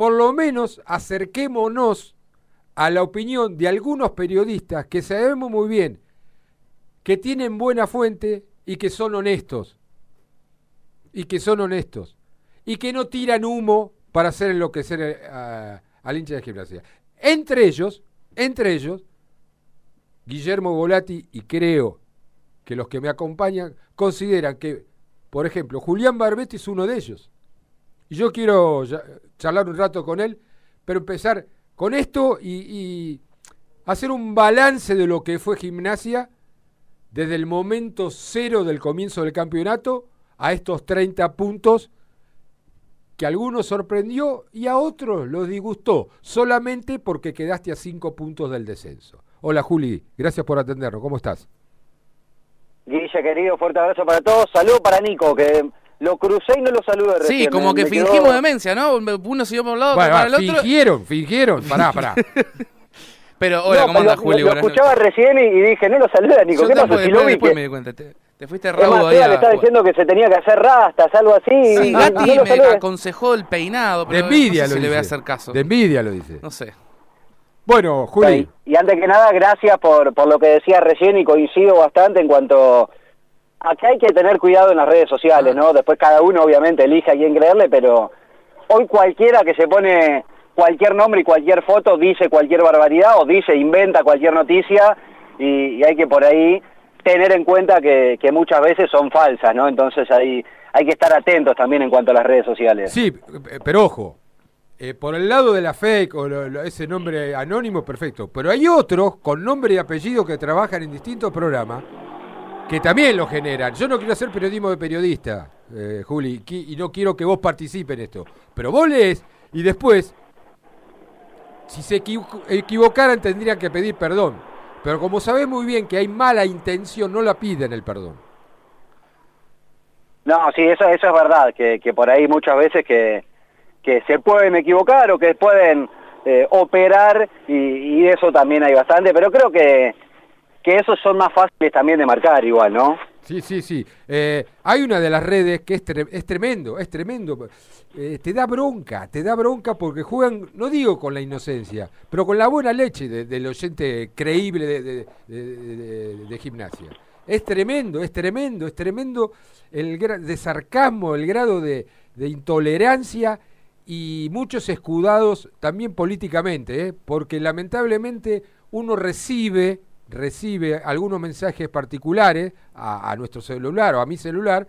por lo menos acerquémonos a la opinión de algunos periodistas que sabemos muy bien que tienen buena fuente y que son honestos. Y que son honestos. Y que no tiran humo para hacer enloquecer eh, al hincha de gimnasia. Entre ellos, entre ellos, Guillermo Volati y creo que los que me acompañan consideran que, por ejemplo, Julián Barbetti es uno de ellos. Y yo quiero charlar un rato con él, pero empezar con esto y, hacer un balance de lo que fue gimnasia desde el momento cero del comienzo del campeonato a estos 30 puntos que a algunos sorprendió y a otros los disgustó, solamente porque quedaste a 5 puntos del descenso. Hola Juli, gracias por atendernos, ¿cómo estás? Guille, querido, fuerte abrazo para todos. Saludo para Nico, que lo crucé y no lo saludé recién. Sí, como que fingimos demencia, ¿no? Uno siguió por un lado, para el otro. Fingieron, fingieron. Pará, pará. Pero, hola, ¿cómo andas, Julio? Lo, escuchaba recién y, dije, no lo saluda, Nico. ¿Qué pasa? Si lo vi después me di cuenta. Te, te fuiste rabo ahí. le estaba diciendo que se tenía que hacer rastas, algo así. Sí, Gatti me aconsejó el peinado, pero de envidia no sé lo si dice. le voy a hacer caso. De envidia lo dice. No sé. Bueno, Juli. Y antes que nada, gracias por, por lo que decía recién y coincido bastante en cuanto Acá hay que tener cuidado en las redes sociales, ¿no? Después cada uno obviamente elige a quién creerle, pero hoy cualquiera que se pone cualquier nombre y cualquier foto dice cualquier barbaridad o dice, inventa cualquier noticia y, hay que por ahí tener en cuenta que, muchas veces son falsas, ¿no? Entonces ahí hay que estar atentos también en cuanto a las redes sociales. Sí, pero ojo, eh, por el lado de la fake o ese nombre anónimo, perfecto, pero hay otros con nombre y apellido que trabajan en distintos programas que también lo generan. Yo no quiero hacer periodismo de periodista, eh, Juli, y no quiero que vos participes en esto. Pero vos lees y después, si se equivocaran, tendrían que pedir perdón. Pero como sabés muy bien que hay mala intención, no la piden el perdón. No, sí, eso, eso es verdad, que, por ahí muchas veces que, se pueden equivocar o que pueden eh, operar y eso también hay bastante, pero creo que que esos son más fáciles también de marcar igual, ¿no? Sí, sí, sí. Eh, hay una de las redes que es, es tremendo, es tremendo. Eh, te da bronca, te da bronca porque juegan, no digo con la inocencia, pero con la buena leche del oyente creíble de, de, gimnasia. Es tremendo, es tremendo, es tremendo el de sarcasmo, el grado de, intolerancia y muchos escudados también políticamente, ¿eh? porque lamentablemente uno recibe recibe algunos mensajes particulares a, nuestro celular o a mi celular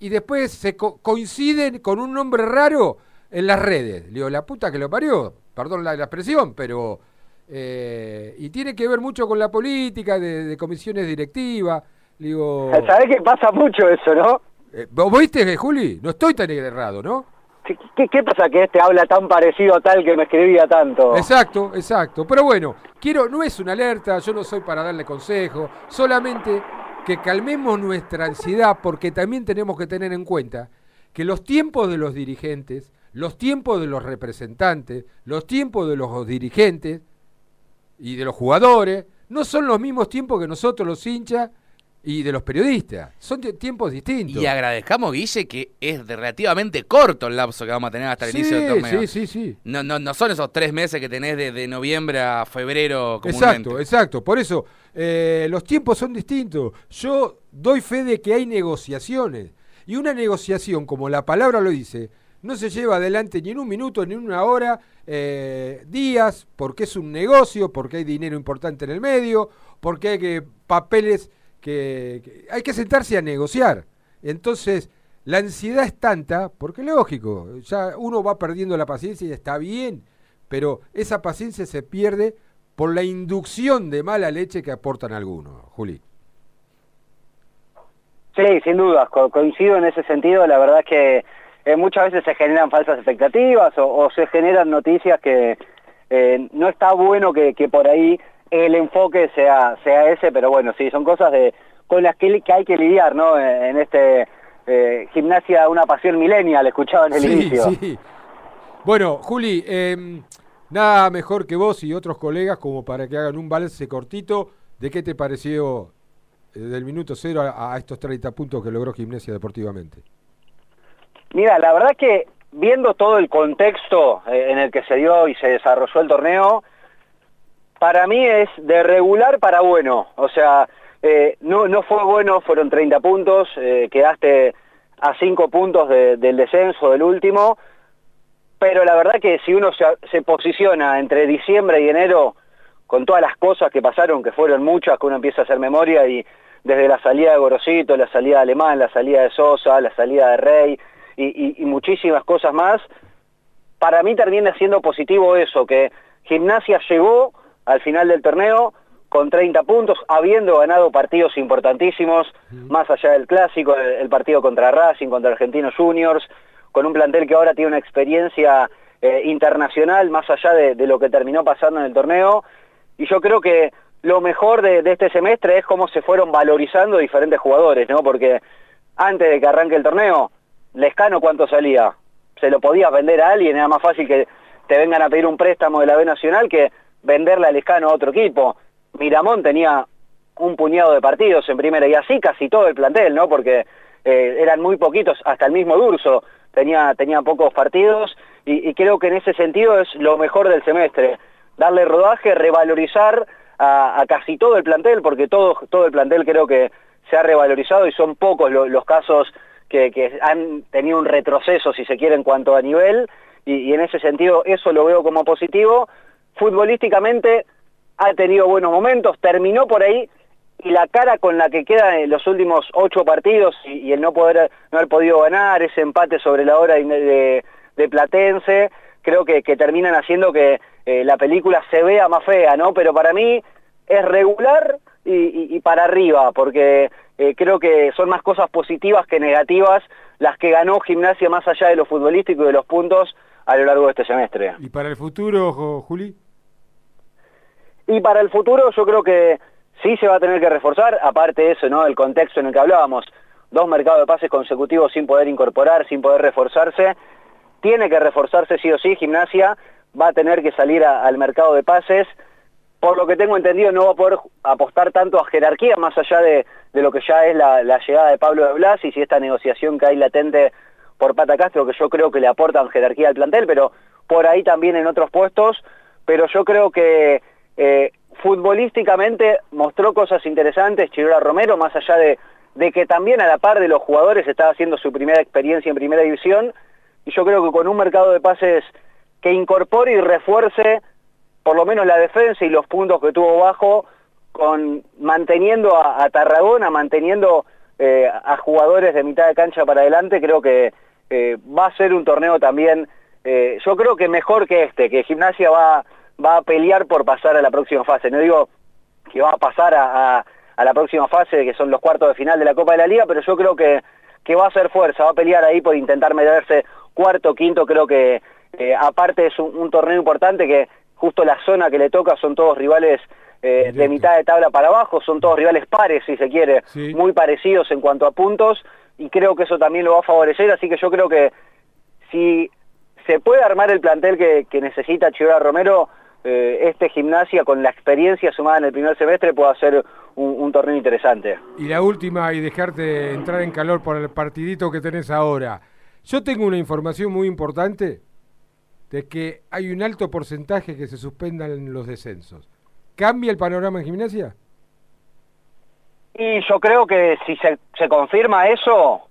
y después se coinciden con un nombre raro en las redes. Le digo, la puta que lo parió, perdón la, expresión, pero... Eh, y tiene que ver mucho con la política de, comisiones directivas. Digo, ¿Sabés que pasa mucho eso, no? Eh, ¿Vos viste, Juli? No estoy tan errado, ¿no? ¿Qué, pasa que este habla tan parecido a tal que me escribía tanto? Exacto, exacto. Pero bueno, quiero, no es una alerta, yo no soy para darle consejo, solamente que calmemos nuestra ansiedad porque también tenemos que tener en cuenta que los tiempos de los dirigentes, los tiempos de los representantes, los tiempos de los dirigentes y de los jugadores, no son los mismos tiempos que nosotros los hinchas y de los periodistas. Son tiempos distintos. Y agradezcamos, Guille, que es relativamente corto el lapso que vamos a tener hasta el inicio del torneo. Sí, sí, sí. No, no, no son esos tres meses que tenés de, noviembre a febrero Exacto, exacto. Por eso, eh, los tiempos son distintos. Yo doy fe de que hay negociaciones. Y una negociación, como la palabra lo dice, no se lleva adelante ni en un minuto, ni en una hora, eh, días, porque es un negocio, porque hay dinero importante en el medio, porque hay que papeles que, hay que sentarse a negociar. Entonces, la ansiedad es tanta, porque lógico, ya uno va perdiendo la paciencia y está bien, pero esa paciencia se pierde por la inducción de mala leche que aportan algunos, Juli. Sí, sin duda, coincido en ese sentido, la verdad es que eh, muchas veces se generan falsas expectativas o, se generan noticias que eh, no está bueno que por ahí el enfoque sea, sea ese, pero bueno, sí, son cosas de, con las que, hay que lidiar, ¿no? En este eh, gimnasia, una pasión milenial, escuchaba en el inicio. Sí. Bueno, Juli, em, nada mejor que vos y otros colegas como para que hagan un balance cortito de qué te pareció eh, del minuto cero a, a, estos 30 puntos que logró Gimnasia deportivamente. Mira, la verdad que viendo todo el contexto eh, en el que se dio y se desarrolló el torneo, para mí es de regular para bueno. O sea, eh, no, no fue bueno, fueron 30 puntos, eh, quedaste a 5 puntos del descenso del último, pero la verdad que si uno se, posiciona entre diciembre y enero, con todas las cosas que pasaron, que fueron muchas, que uno empieza a hacer memoria, y desde la salida de Gorosito, la salida de Alemán, la salida de Sosa, la salida de Rey, y, y muchísimas cosas más, para mí termina siendo positivo eso, que Gimnasia llegó al final del torneo con 30 puntos, habiendo ganado partidos importantísimos, más allá del clásico, el, partido contra Racing, contra Argentinos Juniors, con un plantel que ahora tiene una experiencia eh, internacional, más allá de, lo que terminó pasando en el torneo, y yo creo que lo mejor de, este semestre es cómo se fueron valorizando diferentes jugadores, ¿no? Porque antes de que arranque el torneo, Lescano cuánto salía, se lo podía vender a alguien, era más fácil que te vengan a pedir un préstamo de la B Nacional que venderle a Lescano a otro equipo. Miramón tenía un puñado de partidos en primera y así casi todo el plantel, ¿no? Porque eh, eran muy poquitos, hasta el mismo Durso tenía, tenía pocos partidos y, creo que en ese sentido es lo mejor del semestre, darle rodaje, revalorizar a, casi todo el plantel, porque todo, todo el plantel creo que se ha revalorizado y son pocos los casos que, han tenido un retroceso, si se quiere, en cuanto a nivel, y en ese sentido eso lo veo como positivo. Futbolísticamente ha tenido buenos momentos, terminó por ahí y la cara con la que queda en los últimos ocho partidos y, el no poder no haber podido ganar, ese empate sobre la hora de, Platense, creo que, terminan haciendo que eh, la película se vea más fea, ¿no? Pero para mí es regular y, para arriba, porque eh, creo que son más cosas positivas que negativas las que ganó Gimnasia más allá de lo futbolístico y de los puntos a lo largo de este semestre. ¿Y para el futuro, Juli? Y para el futuro yo creo que sí se va a tener que reforzar, aparte de eso, ¿no? El contexto en el que hablábamos, dos mercados de pases consecutivos sin poder incorporar, sin poder reforzarse, tiene que reforzarse sí o sí, gimnasia va a tener que salir al mercado de pases, por lo que tengo entendido no va a poder apostar tanto a jerarquía, más allá de, lo que ya es la, llegada de Pablo de Blas y si esta negociación que hay latente por Pata Castro, que yo creo que le aportan jerarquía al plantel, pero por ahí también en otros puestos, pero yo creo que eh, futbolísticamente mostró cosas interesantes Chirora Romero, más allá de, de, que también a la par de los jugadores estaba haciendo su primera experiencia en primera división, y yo creo que con un mercado de pases que incorpore y refuerce por lo menos la defensa y los puntos que tuvo bajo, con manteniendo a, Tarragona, manteniendo eh, a jugadores de mitad de cancha para adelante, creo que eh, va a ser un torneo también, eh, yo creo que mejor que este, que Gimnasia va va a pelear por pasar a la próxima fase. No digo que va a pasar a, la próxima fase, que son los cuartos de final de la Copa de la Liga, pero yo creo que, que va a hacer fuerza, va a pelear ahí por intentar meterse cuarto, quinto, creo que eh, aparte es un, torneo importante que justo la zona que le toca son todos rivales eh, de mitad de tabla para abajo, son todos rivales pares, si se quiere, muy parecidos en cuanto a puntos, y creo que eso también lo va a favorecer, así que yo creo que si se puede armar el plantel que, necesita Chivera Romero, eh, este gimnasia con la experiencia sumada en el primer semestre pueda ser un, torneo interesante. Y la última, y dejarte entrar en calor por el partidito que tenés ahora. Yo tengo una información muy importante de que hay un alto porcentaje que se suspendan los descensos. ¿Cambia el panorama en gimnasia? Y yo creo que si se, confirma eso,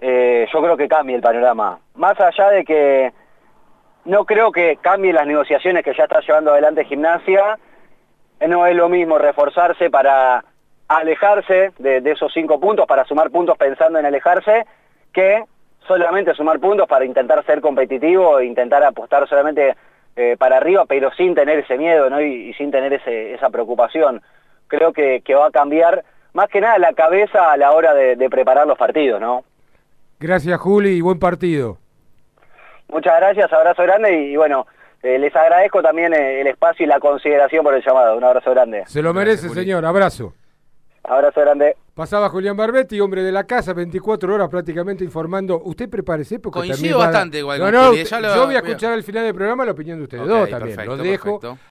eh, yo creo que cambia el panorama. Más allá de que no creo que cambie las negociaciones que ya está llevando adelante Gimnasia. No es lo mismo reforzarse para alejarse de, esos cinco puntos, para sumar puntos pensando en alejarse, que solamente sumar puntos para intentar ser competitivo e intentar apostar solamente eh, para arriba, pero sin tener ese miedo ¿no? y, sin tener esa preocupación. Creo que, va a cambiar más que nada la cabeza a la hora de, de preparar los partidos. ¿no? Gracias Juli y buen partido. Muchas gracias, abrazo grande y, bueno, eh, les agradezco también eh, el espacio y la consideración por el llamado. Un abrazo grande. Se lo merece, señor. Abrazo. Abrazo grande. Pasaba Julián Barbetti, hombre de la casa, 24 horas prácticamente informando. Usted prepárese porque Coincido bastante igual no, no, Yo voy a escuchar al final del programa la opinión de ustedes dos también. lo dejo